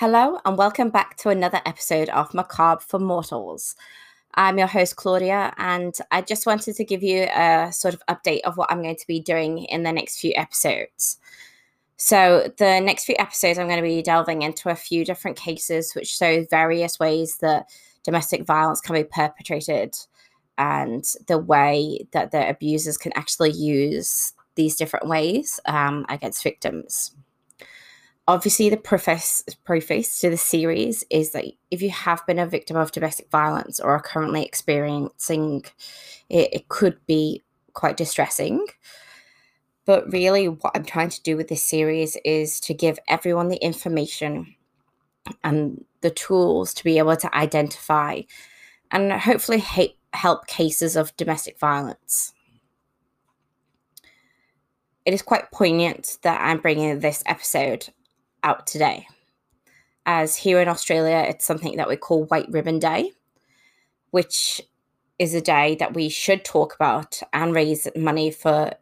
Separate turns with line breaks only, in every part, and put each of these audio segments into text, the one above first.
Hello, and welcome back to another episode of Macabre for Mortals. I'm your host, Claudia, and I just wanted to give you a sort of update of what I'm going to be doing in the next few episodes. So, the next few episodes, I'm going to be delving into a few different cases which show various ways that domestic violence can be perpetrated and the way that the abusers can actually use these different ways um, against victims obviously the preface preface to the series is that if you have been a victim of domestic violence or are currently experiencing it, it could be quite distressing. But really what i'm trying to do with this series is to give everyone the information and the tools to be able to identify and hopefully help cases of domestic violence. It is quite poignant that I'm bringing this episode out today. As here in Australia, it's something that we call White Ribbon Day, which is a day that we should talk about and raise money for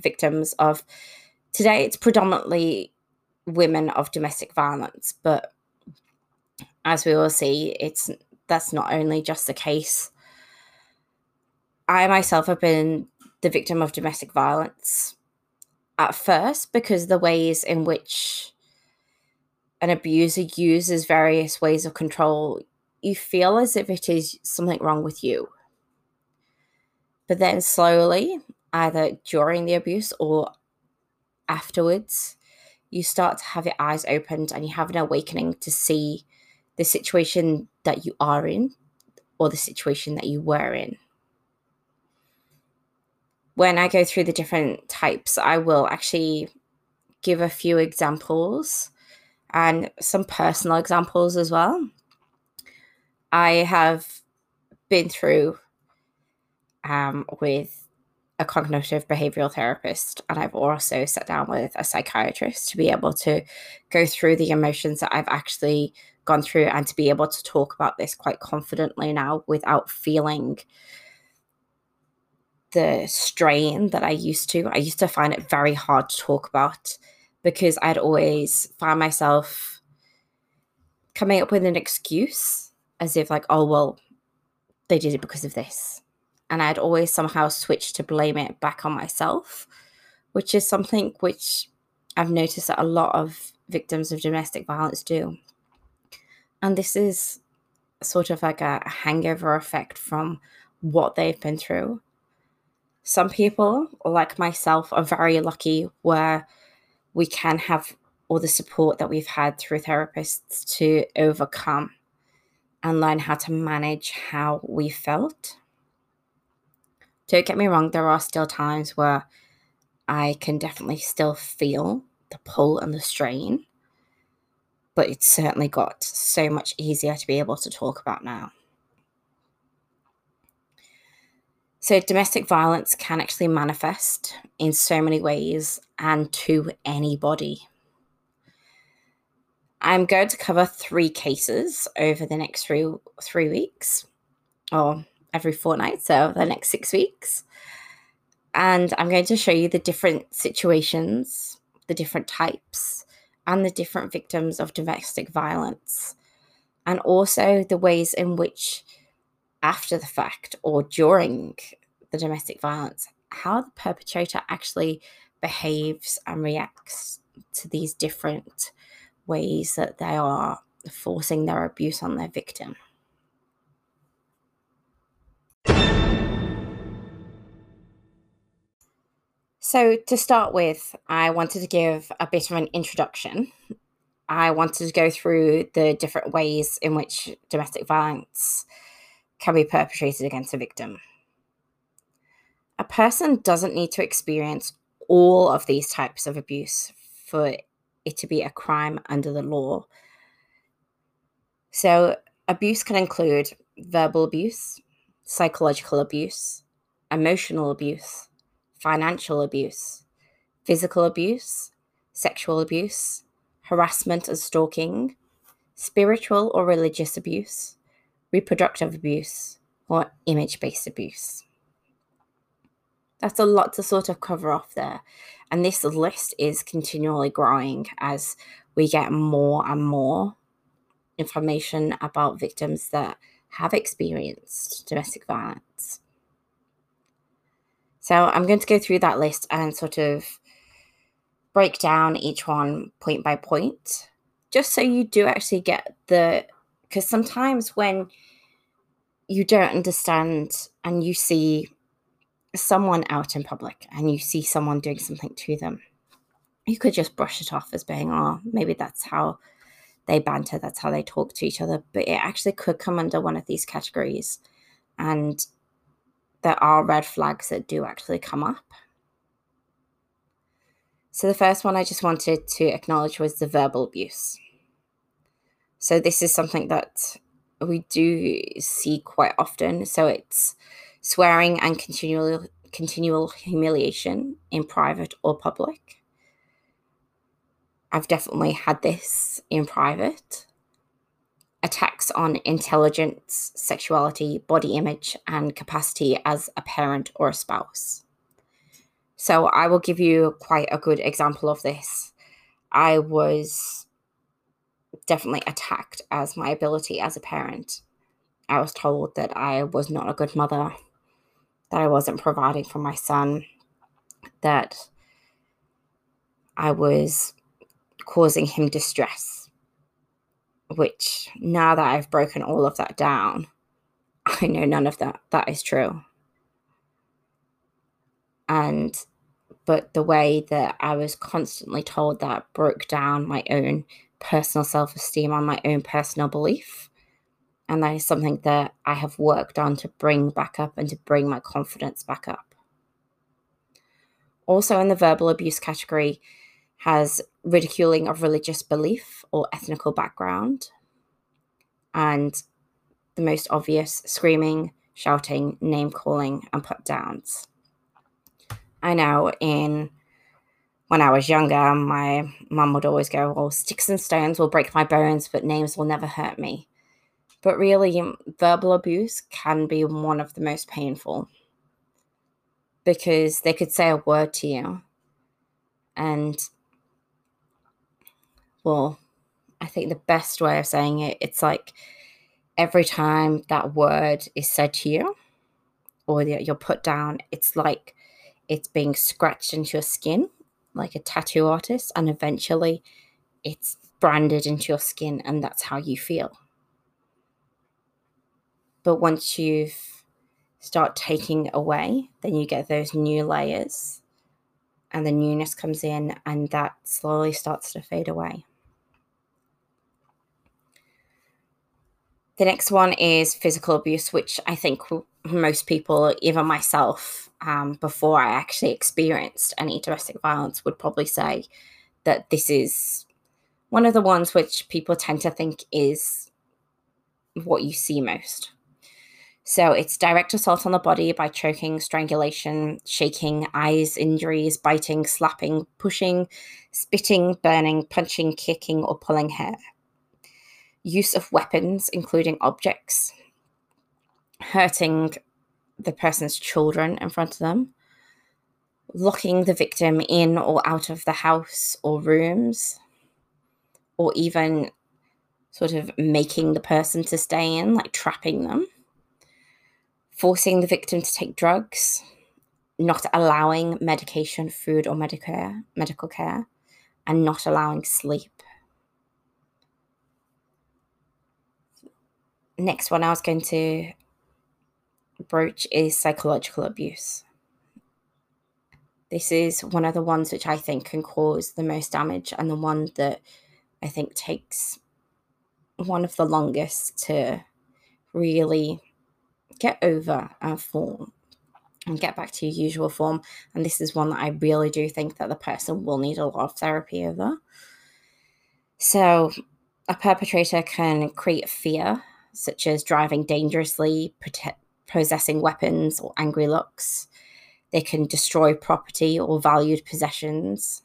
victims of. Today, it's predominantly women of domestic violence, but as we will see, it's that's not only just the case. I myself have been the victim of domestic violence at first because the ways in which an abuser uses various ways of control, you feel as if it is something wrong with you. But then slowly, either during the abuse or afterwards, you start to have your eyes opened and you have an awakening to see the situation that you are in or the situation that you were in. When I go through the different types, I will actually give a few examples and some personal examples as well. I have been through um, with a cognitive behavioral therapist, and I've also sat down with a psychiatrist to be able to go through the emotions that I've actually gone through and to be able to talk about this quite confidently now without feeling the strain that I used to. I used to find it very hard to talk about because I'd always find myself coming up with an excuse as if, like, oh, well, they did it because of this. And I'd always somehow switch to blame it back on myself, which is something which I've noticed that a lot of victims of domestic violence do. And this is sort of like a hangover effect from what they've been through. Some people, like myself, are very lucky where we can have all the support that we've had through therapists to overcome and learn how to manage how we felt. Don't get me wrong, there are still times where I can definitely still feel the pull and the strain, but it's certainly got so much easier to be able to talk about now. So, domestic violence can actually manifest in so many ways and to anybody. I'm going to cover three cases over the next three, three weeks, or every fortnight, so the next six weeks. And I'm going to show you the different situations, the different types, and the different victims of domestic violence, and also the ways in which after the fact or during the domestic violence, how the perpetrator actually behaves and reacts to these different ways that they are forcing their abuse on their victim. So, to start with, I wanted to give a bit of an introduction. I wanted to go through the different ways in which domestic violence can be perpetrated against a victim. A person doesn't need to experience all of these types of abuse for it to be a crime under the law. So, abuse can include verbal abuse, psychological abuse, emotional abuse, financial abuse, physical abuse, sexual abuse, harassment and stalking, spiritual or religious abuse, reproductive abuse, or image based abuse. That's a lot to sort of cover off there. And this list is continually growing as we get more and more information about victims that have experienced domestic violence. So I'm going to go through that list and sort of break down each one point by point, just so you do actually get the. Because sometimes when you don't understand and you see someone out in public and you see someone doing something to them, you could just brush it off as being, oh, maybe that's how they banter, that's how they talk to each other. But it actually could come under one of these categories. And there are red flags that do actually come up. So the first one I just wanted to acknowledge was the verbal abuse. So this is something that we do see quite often. So it's swearing and continual continual humiliation in private or public. I've definitely had this in private. Attacks on intelligence, sexuality, body image, and capacity as a parent or a spouse. So, I will give you quite a good example of this. I was definitely attacked as my ability as a parent. I was told that I was not a good mother, that I wasn't providing for my son, that I was causing him distress. Which, now that I've broken all of that down, I know none of that that is true. And but the way that I was constantly told that broke down my own personal self esteem on my own personal belief. And that is something that I have worked on to bring back up and to bring my confidence back up. Also, in the verbal abuse category, has ridiculing of religious belief or ethnical background. And the most obvious screaming, shouting, name calling, and put downs. I know in when I was younger, my mum would always go, Well, sticks and stones will break my bones, but names will never hurt me. But really, mm, verbal abuse can be one of the most painful because they could say a word to you. And, well, I think the best way of saying it, it's like every time that word is said to you or you're put down, it's like it's being scratched into your skin like a tattoo artist, and eventually it's branded into your skin, and that's how you feel. But once you've start taking away, then you get those new layers, and the newness comes in, and that slowly starts to fade away. The next one is physical abuse, which I think most people, even myself, um, before I actually experienced any domestic violence, would probably say that this is one of the ones which people tend to think is what you see most. So it's direct assault on the body by choking, strangulation, shaking, eyes injuries, biting, slapping, pushing, spitting, burning, punching, kicking, or pulling hair. Use of weapons, including objects, hurting the person's children in front of them, locking the victim in or out of the house or rooms, or even sort of making the person to stay in, like trapping them, forcing the victim to take drugs, not allowing medication, food, or medical medical care, and not allowing sleep. Next one I was going to broach is psychological abuse. This is one of the ones which I think can cause the most damage and the one that I think takes one of the longest to really get over and form and get back to your usual form. And this is one that I really do think that the person will need a lot of therapy over. So, a perpetrator can create fear, such as driving dangerously, protect, possessing weapons or angry looks. They can destroy property or valued possessions,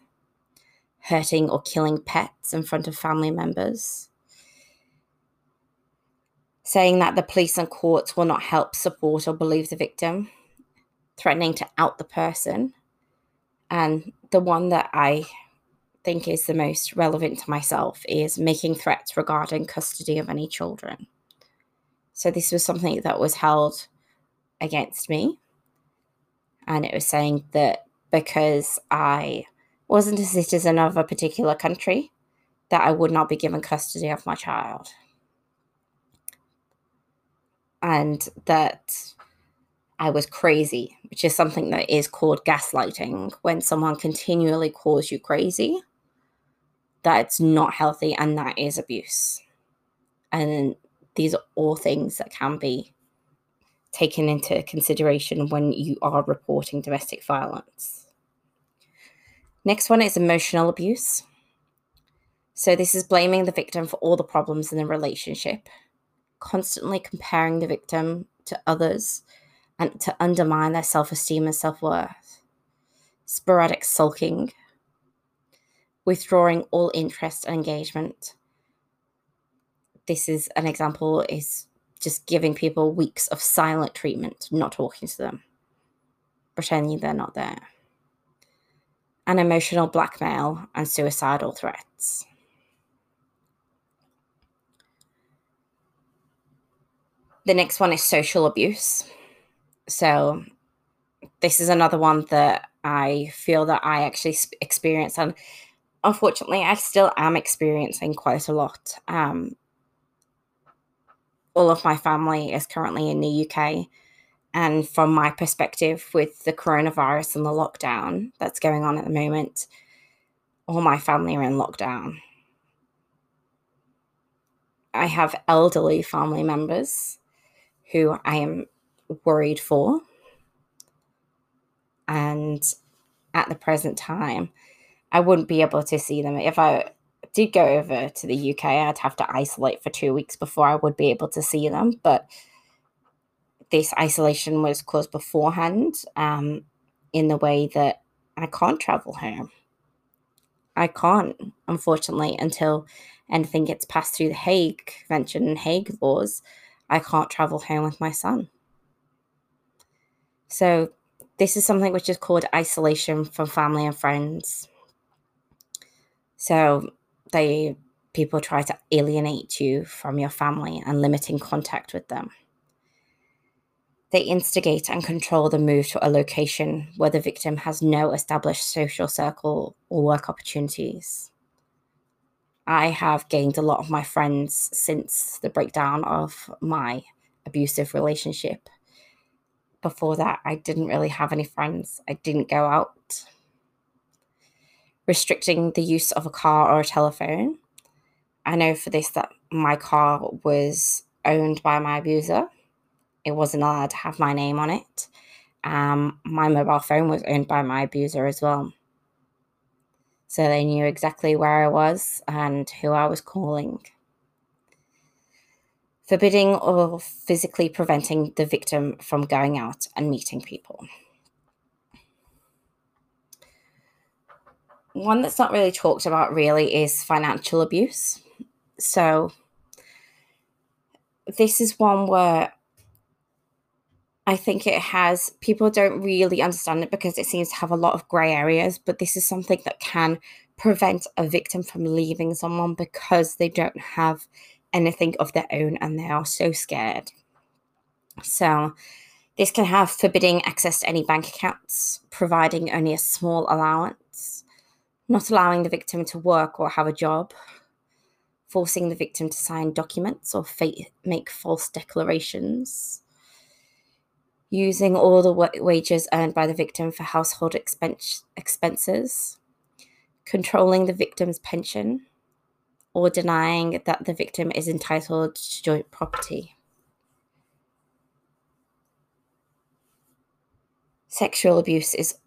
hurting or killing pets in front of family members. Saying that the police and courts will not help, support, or believe the victim, threatening to out the person. And the one that I think is the most relevant to myself is making threats regarding custody of any children. So this was something that was held against me. And it was saying that because I wasn't a citizen of a particular country, that I would not be given custody of my child. And that I was crazy, which is something that is called gaslighting mm. when someone continually calls you crazy. That's not healthy and that is abuse. And these are all things that can be taken into consideration when you are reporting domestic violence. Next one is emotional abuse. So, this is blaming the victim for all the problems in the relationship, constantly comparing the victim to others, and to undermine their self esteem and self worth. Sporadic sulking, withdrawing all interest and engagement. This is an example is just giving people weeks of silent treatment, not talking to them, pretending they're not there. And emotional blackmail and suicidal threats. The next one is social abuse. So, this is another one that I feel that I actually experience, and unfortunately, I still am experiencing quite a lot. Um, all of my family is currently in the UK. And from my perspective, with the coronavirus and the lockdown that's going on at the moment, all my family are in lockdown. I have elderly family members who I am worried for. And at the present time, I wouldn't be able to see them. If I did go over to the UK, I'd have to isolate for two weeks before I would be able to see them. But this isolation was caused beforehand um, in the way that I can't travel home. I can't, unfortunately, until anything gets passed through the Hague Convention and Hague laws. I can't travel home with my son. So, this is something which is called isolation from family and friends. So, they people try to alienate you from your family and limiting contact with them. They instigate and control the move to a location where the victim has no established social circle or work opportunities. I have gained a lot of my friends since the breakdown of my abusive relationship. Before that, I didn't really have any friends. I didn't go out restricting the use of a car or a telephone. I know for this that my car was owned by my abuser. It wasn't allowed to have my name on it. Um, my mobile phone was owned by my abuser as well. So they knew exactly where I was and who I was calling. Forbidding or physically preventing the victim from going out and meeting people. one that's not really talked about really is financial abuse. So this is one where I think it has people don't really understand it because it seems to have a lot of grey areas, but this is something that can prevent a victim from leaving someone because they don't have anything of their own and they are so scared. So this can have forbidding access to any bank accounts, providing only a small allowance, not allowing the victim to work or have a job, forcing the victim to sign documents or fa- make false declarations, using all the wa- wages earned by the victim for household expense- expenses, controlling the victim's pension, or denying that the victim is entitled to joint property. Sexual abuse is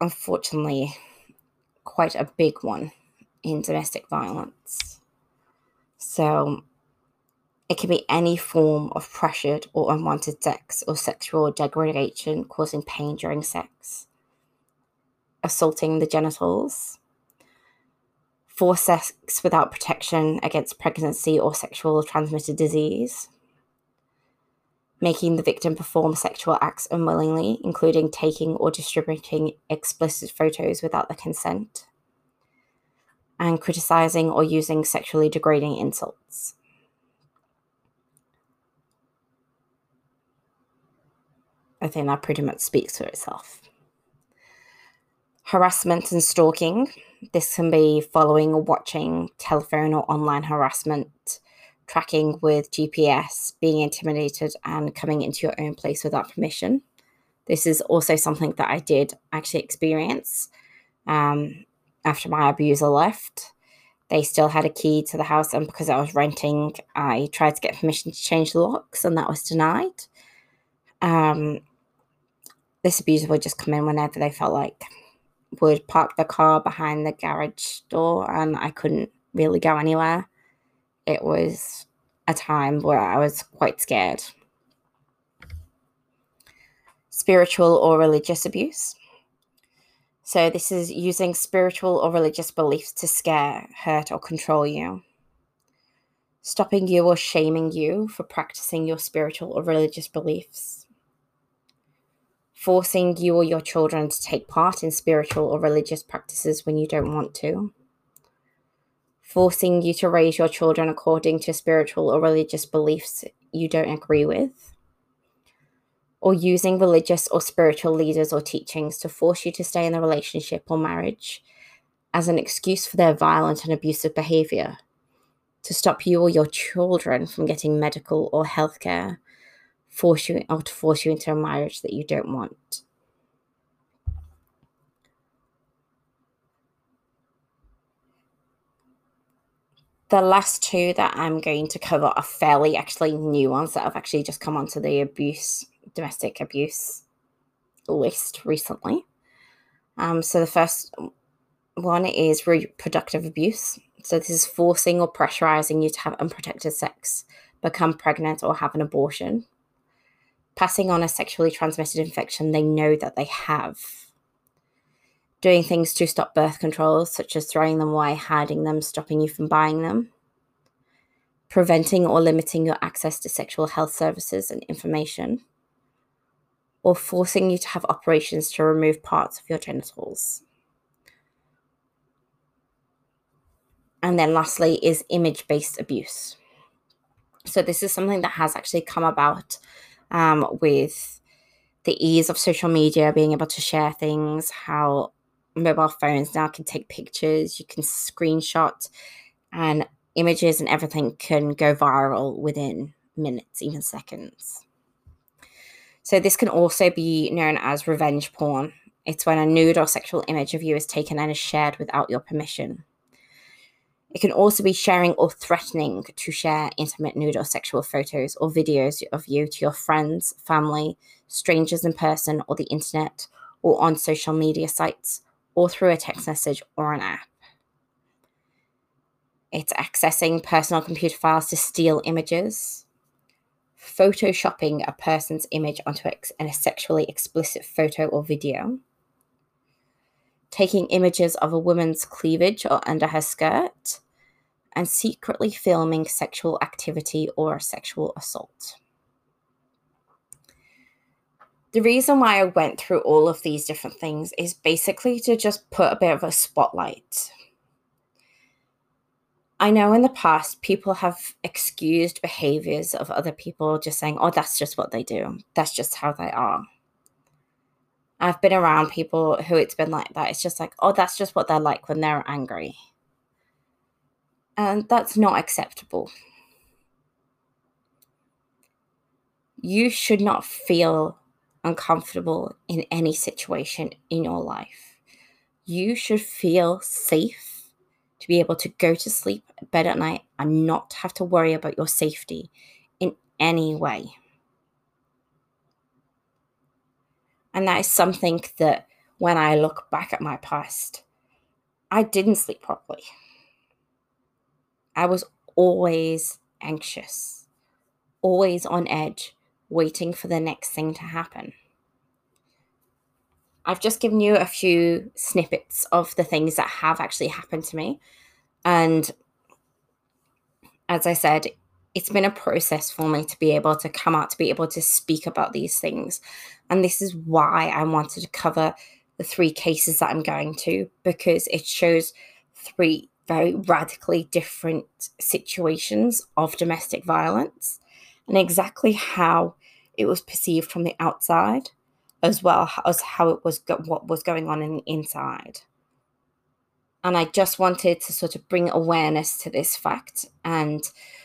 unfortunately quite a big one in domestic violence. So it can be any form of pressured or unwanted sex or sexual degradation causing pain during sex, assaulting the genitals, forced sex without protection against pregnancy or sexual transmitted disease, making the victim perform sexual acts unwillingly, including taking or distributing explicit photos without the consent, and criticizing or using sexually degrading insults. I think that pretty much speaks for itself. Harassment and stalking. This can be following or watching telephone or online harassment, tracking with GPS, being intimidated, and coming into your own place without permission. This is also something that I did actually experience um, after my abuser left. They still had a key to the house, and because I was renting, I tried to get permission to change the locks, and that was denied. Um, this abuser would just come in whenever they felt like, would park the car behind the garage door, and I couldn't really go anywhere. It was a time where I was quite scared spiritual or religious abuse. So, this is using spiritual or religious beliefs to scare, hurt, or control you. Stopping you or shaming you for practicing your spiritual or religious beliefs. Forcing you or your children to take part in spiritual or religious practices when you don't want to. Forcing you to raise your children according to spiritual or religious beliefs you don't agree with or using religious or spiritual leaders or teachings to force you to stay in a relationship or marriage as an excuse for their violent and abusive behavior, to stop you or your children from getting medical or health care, force you or to force you into a marriage that you don't want. The last two that I'm going to cover are fairly actually new ones that have actually just come onto the abuse domestic abuse list recently. Um, so the first one is reproductive abuse. So this is forcing or pressurizing you to have unprotected sex, become pregnant, or have an abortion. Passing on a sexually transmitted infection they know that they have. Doing things to stop birth controls, such as throwing them away, hiding them, stopping you from buying them. Preventing or limiting your access to sexual health services and information or forcing you to have operations to remove parts of your genitals. And then lastly is image based abuse. So, this is something that has actually come about um, with the ease of social media, being able to share things, how mobile phones now can take pictures, you can screenshot, and images and everything can go viral within minutes, even seconds. So, this can also be known as revenge porn. It's when a nude or sexual image of you is taken and is shared without your permission. It can also be sharing or threatening to share intimate nude or sexual photos or videos of you to your friends, family, strangers in person, or the internet, or on social media sites, or through a text message or an app. It's accessing personal computer files to steal images, photoshopping a person's image onto a sexually explicit photo or video, taking images of a woman's cleavage or under her skirt, and secretly filming sexual activity or sexual assault. The reason why I went through all of these different things is basically to just put a bit of a spotlight I know in the past people have excused behaviors of other people just saying, oh, that's just what they do. That's just how they are. I've been around people who it's been like that. It's just like, oh, that's just what they're like when they're angry. And that's not acceptable. You should not feel uncomfortable in any situation in your life. You should feel safe to be able to go to sleep bed at night and not have to worry about your safety in any way. And that is something that when I look back at my past, I didn't sleep properly. I was always anxious, always on edge, waiting for the next thing to happen. I've just given you a few snippets of the things that have actually happened to me. And as I said, it's been a process for me to be able to come out, to be able to speak about these things. And this is why I wanted to cover the three cases that I'm going to, because it shows three very radically different situations of domestic violence and exactly how it was perceived from the outside as well as how it was go- what was going on in the inside. And i just wanted to sort of bring awareness to this fact and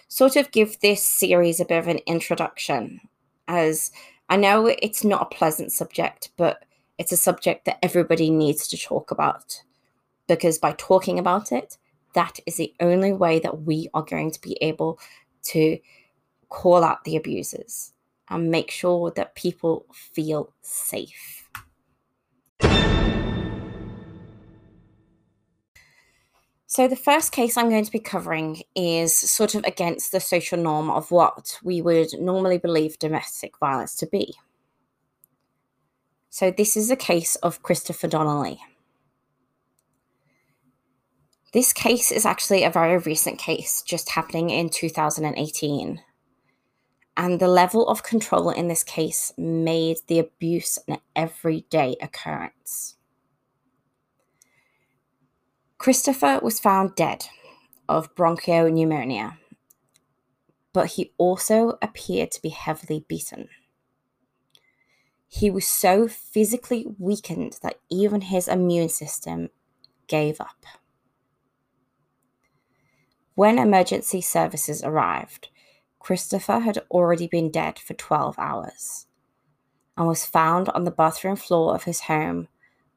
sort of give this series a bit of an introduction as i know it's not a pleasant subject but it's a subject that everybody needs to talk about because by talking about it that is the only way that we are going to be able to call out the abusers and make sure that people feel safe. So, the first case I'm going to be covering is sort of against the social norm of what we would normally believe domestic violence to be. So, this is a case of Christopher Donnelly. This case is actually a very recent case, just happening in 2018. And the level of control in this case made the abuse an everyday occurrence. Christopher was found dead of bronchopneumonia, but he also appeared to be heavily beaten. He was so physically weakened that even his immune system gave up. When emergency services arrived, Christopher had already been dead for 12 hours and was found on the bathroom floor of his home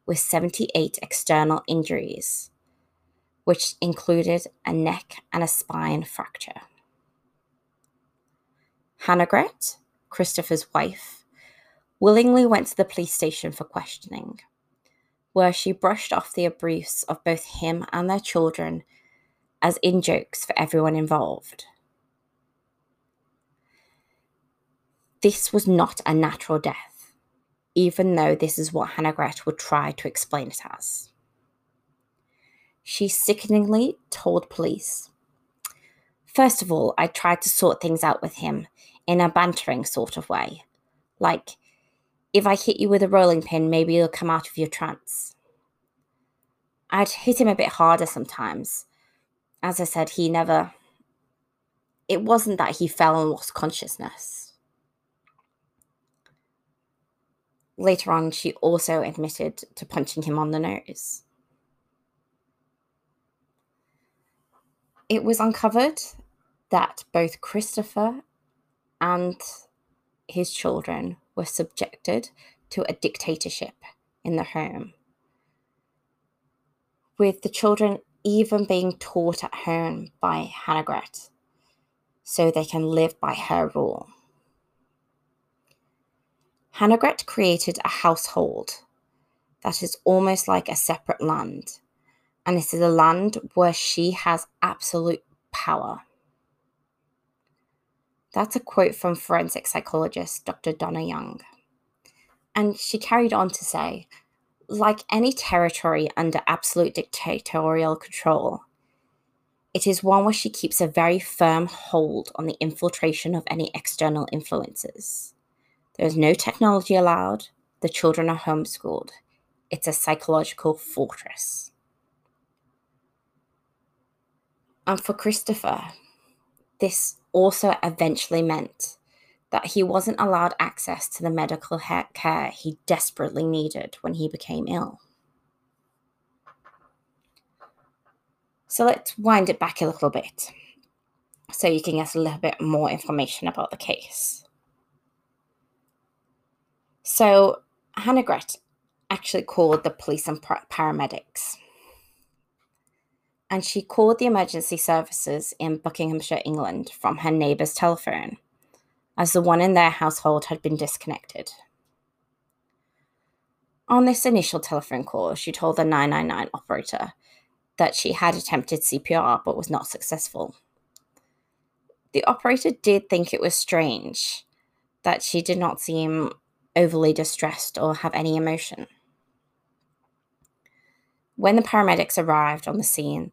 with 78 external injuries, which included a neck and a spine fracture. Hannegret, Christopher's wife, willingly went to the police station for questioning, where she brushed off the abuse of both him and their children as in jokes for everyone involved. This was not a natural death, even though this is what Hannegret would try to explain it as. She sickeningly told police First of all, I tried to sort things out with him in a bantering sort of way. Like, if I hit you with a rolling pin, maybe you'll come out of your trance. I'd hit him a bit harder sometimes, as I said, he never. It wasn't that he fell and lost consciousness. Later on, she also admitted to punching him on the nose. It was uncovered that both Christopher and his children were subjected to a dictatorship in the home, with the children even being taught at home by Hannah so they can live by her rule. Hannegret created a household that is almost like a separate land, and it is a land where she has absolute power. That's a quote from forensic psychologist Dr. Donna Young. And she carried on to say, like any territory under absolute dictatorial control, it is one where she keeps a very firm hold on the infiltration of any external influences. There is no technology allowed, the children are homeschooled. It's a psychological fortress. And for Christopher, this also eventually meant that he wasn't allowed access to the medical care he desperately needed when he became ill. So let's wind it back a little bit so you can get a little bit more information about the case. So Hannegret actually called the police and paramedics. And she called the emergency services in Buckinghamshire, England, from her neighbour's telephone as the one in their household had been disconnected. On this initial telephone call, she told the 999 operator that she had attempted CPR but was not successful. The operator did think it was strange that she did not seem overly distressed or have any emotion. When the paramedics arrived on the scene,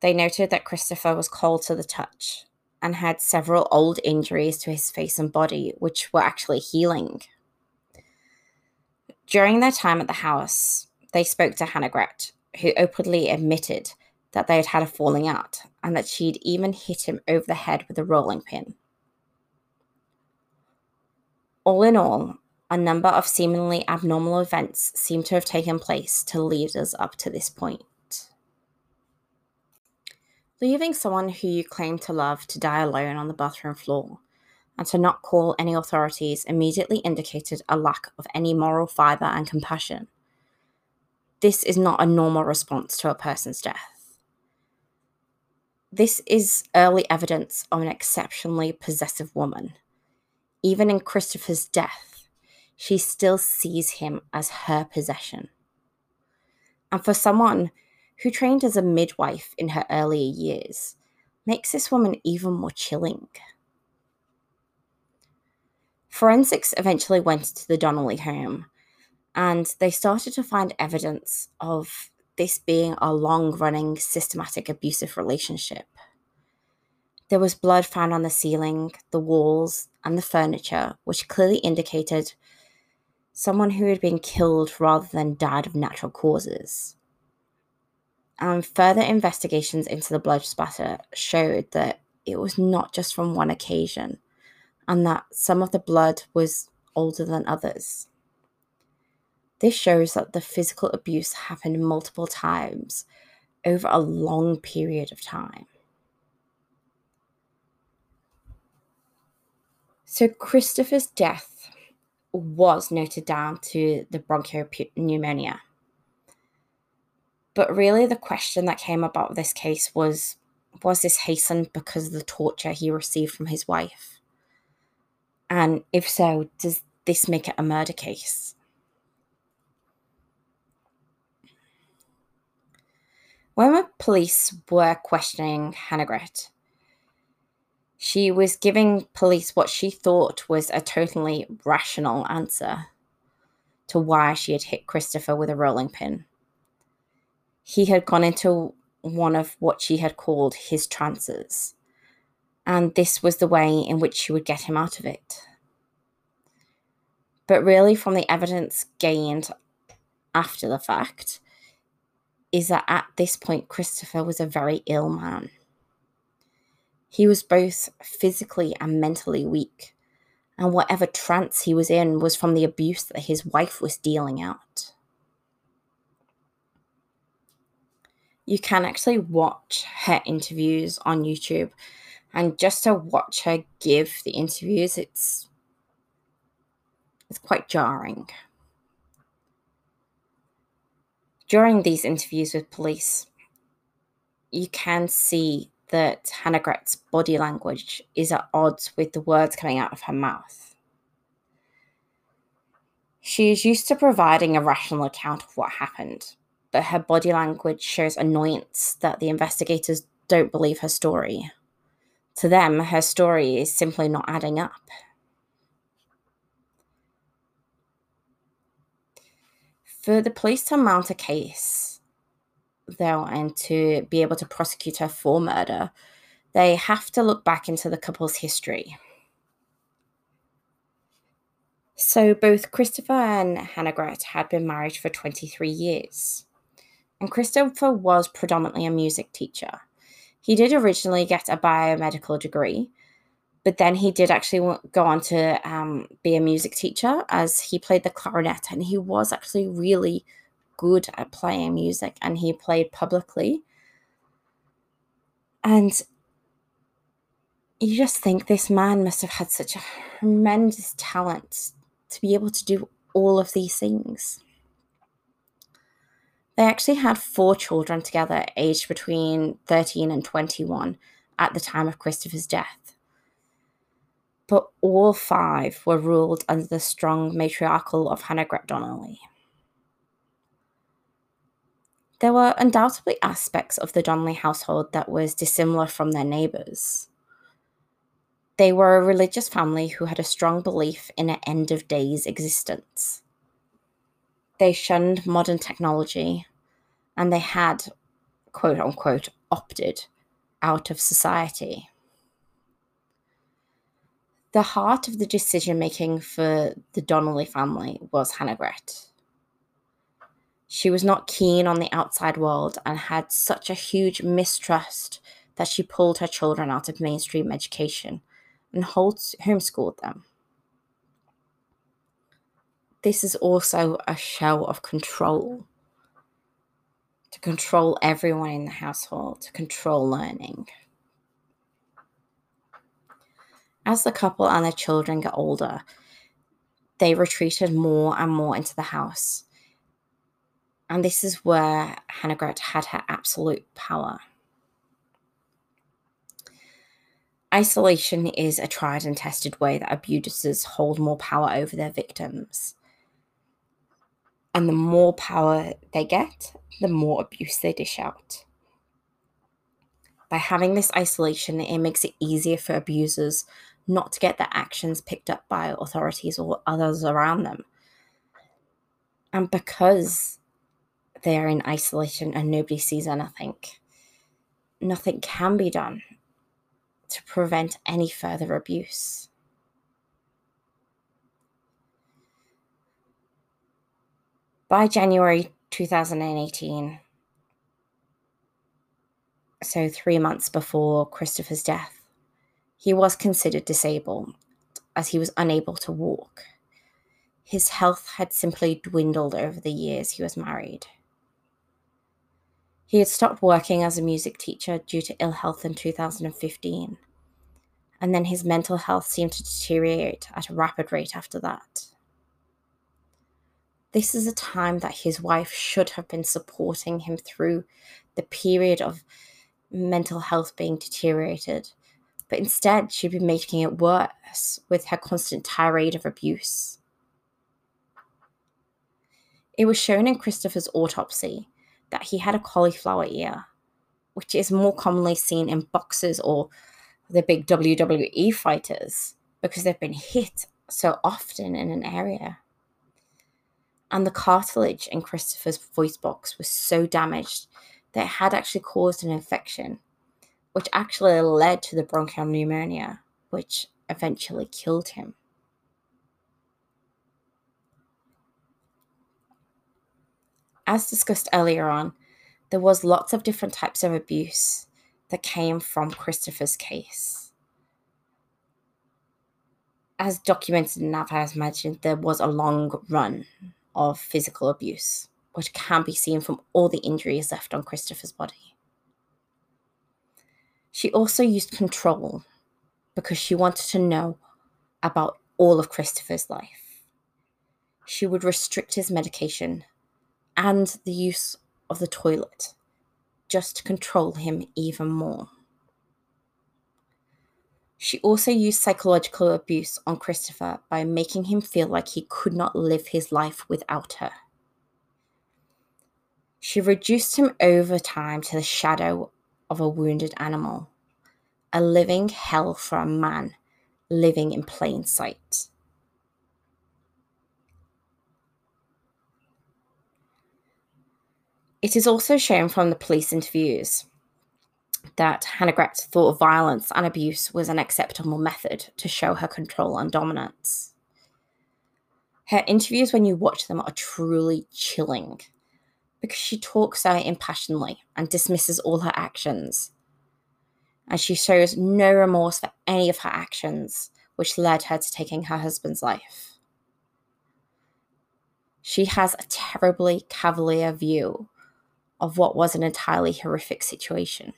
they noted that Christopher was cold to the touch and had several old injuries to his face and body, which were actually healing. During their time at the house, they spoke to Hannegret, who openly admitted that they had had a falling out and that she'd even hit him over the head with a rolling pin. All in all, a number of seemingly abnormal events seem to have taken place to lead us up to this point. Leaving someone who you claim to love to die alone on the bathroom floor and to not call any authorities immediately indicated a lack of any moral fiber and compassion. This is not a normal response to a person's death. This is early evidence of an exceptionally possessive woman. Even in Christopher's death, she still sees him as her possession. And for someone who trained as a midwife in her earlier years, makes this woman even more chilling. Forensics eventually went to the Donnelly home and they started to find evidence of this being a long running, systematic abusive relationship. There was blood found on the ceiling, the walls, and the furniture, which clearly indicated someone who had been killed rather than died of natural causes. And further investigations into the blood spatter showed that it was not just from one occasion, and that some of the blood was older than others. This shows that the physical abuse happened multiple times over a long period of time. So, Christopher's death was noted down to the bronchopneumonia. But really, the question that came about this case was was this hastened because of the torture he received from his wife? And if so, does this make it a murder case? When the police were questioning Hannegret, she was giving police what she thought was a totally rational answer to why she had hit Christopher with a rolling pin he had gone into one of what she had called his trances, and this was the way in which she would get him out of it. But really, from the evidence gained after the fact, is that at this point, Christopher was a very ill man. He was both physically and mentally weak, and whatever trance he was in was from the abuse that his wife was dealing out. You can actually watch her interviews on YouTube. And just to watch her give the interviews, it's it's quite jarring. During these interviews with police, you can see that Hannah Hannegret's body language is at odds with the words coming out of her mouth. She is used to providing a rational account of what happened, but her body language shows annoyance that the investigators don't believe her story. To them, her story is simply not adding up. For the police to mount a case, though, and to be able to prosecute her for murder, they have to look back into the couple's history. So, both Christopher and Hannegret had been married for 23 years and Christopher was predominantly a music teacher. He did originally get a biomedical degree, but then he did actually go on to um, be a music teacher as he played the clarinet and he was actually really good at playing music and he played publicly. And you just think this man must have had such a tremendous talent to be able to do all of these things. They actually had four children together, aged between 13 and 21 at the time of Christopher's death. But all five were ruled under the strong matriarchal of Hannah Hannegret Donnelly. There were undoubtedly aspects of the Donnelly household that was dissimilar from their neighbours. They were a religious family who had a strong belief in an end of days existence. They shunned modern technology and they had, quote unquote, opted out of society. The heart of the decision making for the Donnelly family was Hannegret. She was not keen on the outside world and had such a huge mistrust that she pulled her children out of mainstream education and homeschooled them. This is also a show of control to control everyone in the household, to control learning. As the couple and their children got older, they retreated more and more into the house. And this is where Hannah had her absolute power. Isolation is a tried and tested way that abusers hold more power over their victims. And the more power they get, the more abuse they dish out. By having this isolation, it makes it easier for abusers not to get their actions picked up by authorities or others around them. And because they are in isolation and nobody sees anything, nothing can be done to prevent any further abuse. By January 2018, so three months before Christopher's death, he was considered disabled as he was unable to walk. His health had simply dwindled over the years he was married. He had stopped working as a music teacher due to ill health in 2015, and then his mental health seemed to deteriorate at a rapid rate after that. This is a time that his wife should have been supporting him through the period of mental health being deteriorated, but instead she'd been making it worse with her constant tirade of abuse. It was shown in Christopher's autopsy that he had a cauliflower ear, which is more commonly seen in boxers or the big WWE fighters because they've been hit so often in an area and the cartilage in Christopher's voice box was so damaged that it had actually caused an infection, which actually led to the bronchial pneumonia, which eventually killed him. As discussed earlier on, there was lots of different types of abuse that came from Christopher's case. As documented in Navas mentioned, there was a long run of physical abuse, which can be seen from all the injuries left on Christopher's body. She also used control because she wanted to know about all of Christopher's life. She would restrict his medication and the use of the toilet just to control him even more. She also used psychological abuse on Christopher by making him feel like he could not live his life without her. She reduced him over time to the shadow of a wounded animal, a living hell for a man living in plain sight. It is also shown from the police interviews that Hannegret thought violence and abuse was an acceptable method to show her control and dominance. Her interviews, when you watch them, are truly chilling because she talks so impassionedly and dismisses all her actions. And she shows no remorse for any of her actions, which led her to taking her husband's life. She has a terribly cavalier view of what was an entirely horrific situation.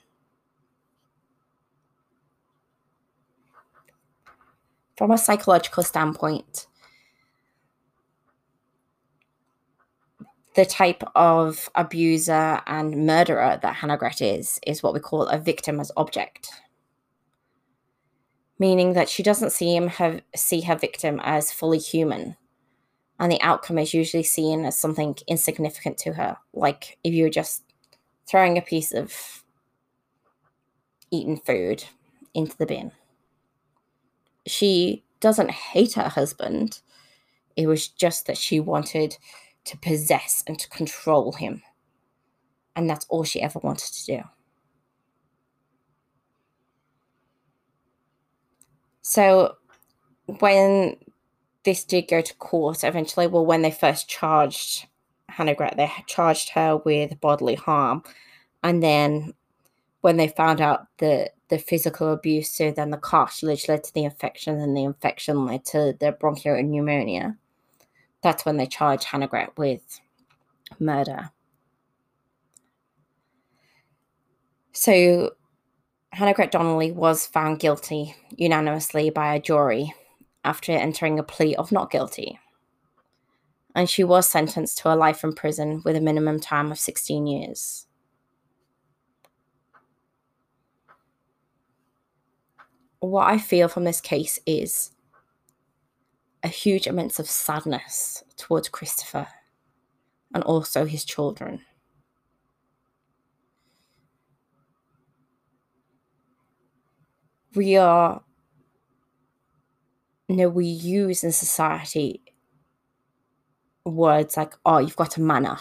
From a psychological standpoint, the type of abuser and murderer that Hannegret is, is what we call a victim as object. Meaning that she doesn't see him have, see her victim as fully human. And the outcome is usually seen as something insignificant to her. Like if you were just throwing a piece of eaten food into the bin she doesn't hate her husband. It was just that she wanted to possess and to control him. And that's all she ever wanted to do. So when this did go to court eventually, well, when they first charged Hannegret. They charged her with bodily harm. And then when they found out the the physical abuse, so then the cartilage led to the infection, and the infection led to the bronchial pneumonia. That's when they charged Hannah with murder. So Hannah Donnelly was found guilty unanimously by a jury after entering a plea of not guilty. And she was sentenced to a life in prison with a minimum time of 16 years. What I feel from this case is a huge amount of sadness towards Christopher and also his children. we are you know we use in society words like oh you've got to man up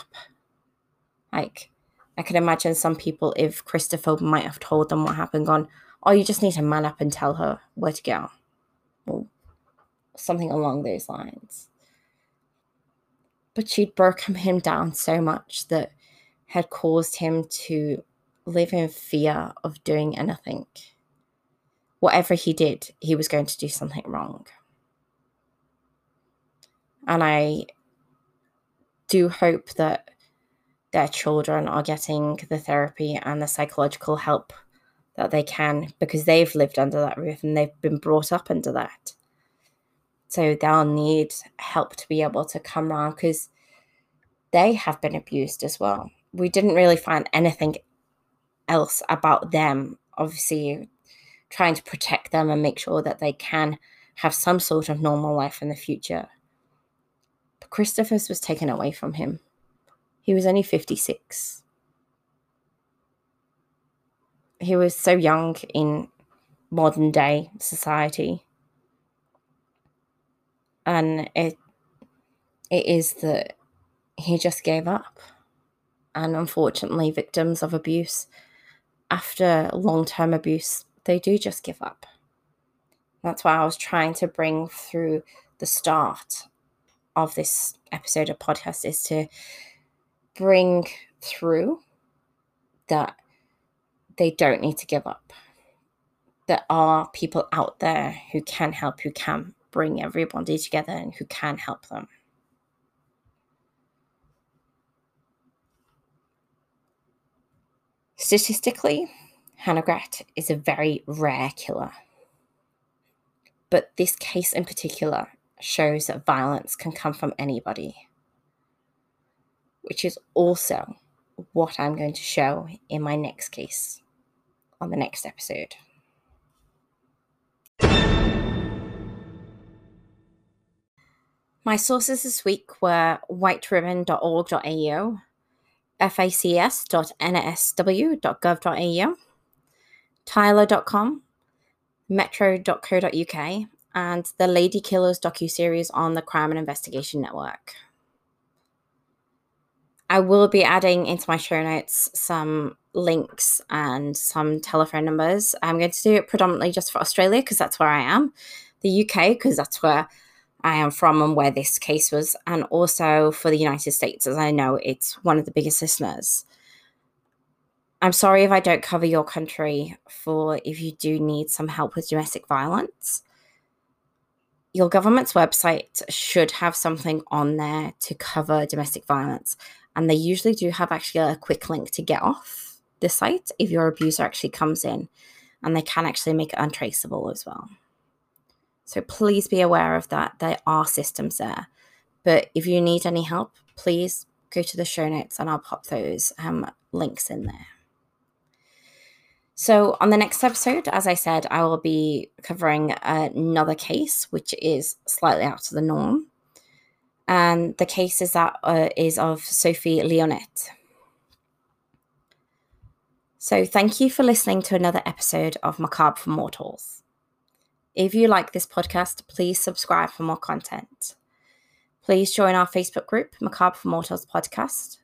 like i can imagine some people if christopher might have told them what happened gone oh you just need to man up and tell her where to go or something along those lines but she'd broken him down so much that had caused him to live in fear of doing anything whatever he did, he was going to do something wrong. And I do hope that their children are getting the therapy and the psychological help that they can because they've lived under that roof and they've been brought up under that. So they'll need help to be able to come around because they have been abused as well. We didn't really find anything else about them. Obviously, trying to protect them and make sure that they can have some sort of normal life in the future. But Christopher's was taken away from him. He was only 56. He was so young in modern day society. And it it is that he just gave up. And unfortunately, victims of abuse after long term abuse they do just give up. That's why I was trying to bring through the start of this episode of podcast is to bring through that they don't need to give up. There are people out there who can help, who can bring everybody together, and who can help them. Statistically, Hannegret is a very rare killer. But this case in particular shows that violence can come from anybody, which is also what I'm going to show in my next case on the next episode. My sources this week were whiteribbon.org.au, facs.nsw.gov.au, Tyler.com, Metro.co.uk, and the Lady Killers docu-series on the Crime and Investigation Network. I will be adding into my show notes some links and some telephone numbers. I'm going to do it predominantly just for Australia because that's where I am, the UK because that's where I am from and where this case was, and also for the United States, as I know it's one of the biggest listeners. I'm sorry if I don't cover your country for if you do need some help with domestic violence. Your government's website should have something on there to cover domestic violence. And they usually do have actually a quick link to get off the site if your abuser actually comes in. And they can actually make it untraceable as well. So please be aware of that. There are systems there. But if you need any help, please go to the show notes and I'll pop those um, links in there. So, on the next episode, as I said, I will be covering another case which is slightly out of the norm. And the case is that uh, is of Sophie Lionnet. So, thank you for listening to another episode of Macabre for Mortals. If you like this podcast, please subscribe for more content. Please join our Facebook group, Macabre for Mortals Podcast,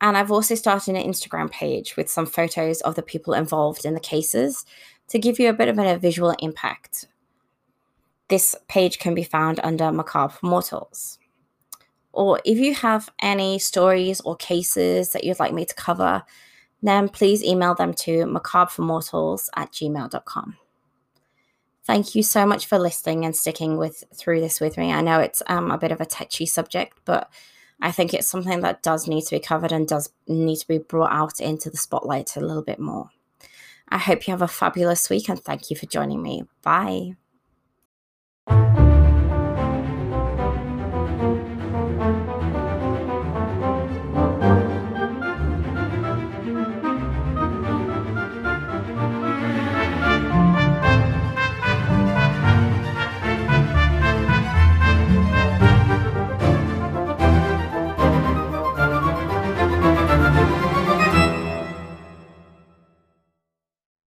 and I've also started an Instagram page with some photos of the people involved in the cases to give you a bit of a visual impact. This page can be found under Macabre for Mortals. Or if you have any stories or cases that you'd like me to cover, then please email them to macabreformortals at gmail.com. Thank you so much for listening and sticking with through this with me. I know it's um, a bit of a touchy subject, but I think it's something that does need to be covered and does need to be brought out into the spotlight a little bit more. I hope you have a fabulous week and thank you for joining me. Bye.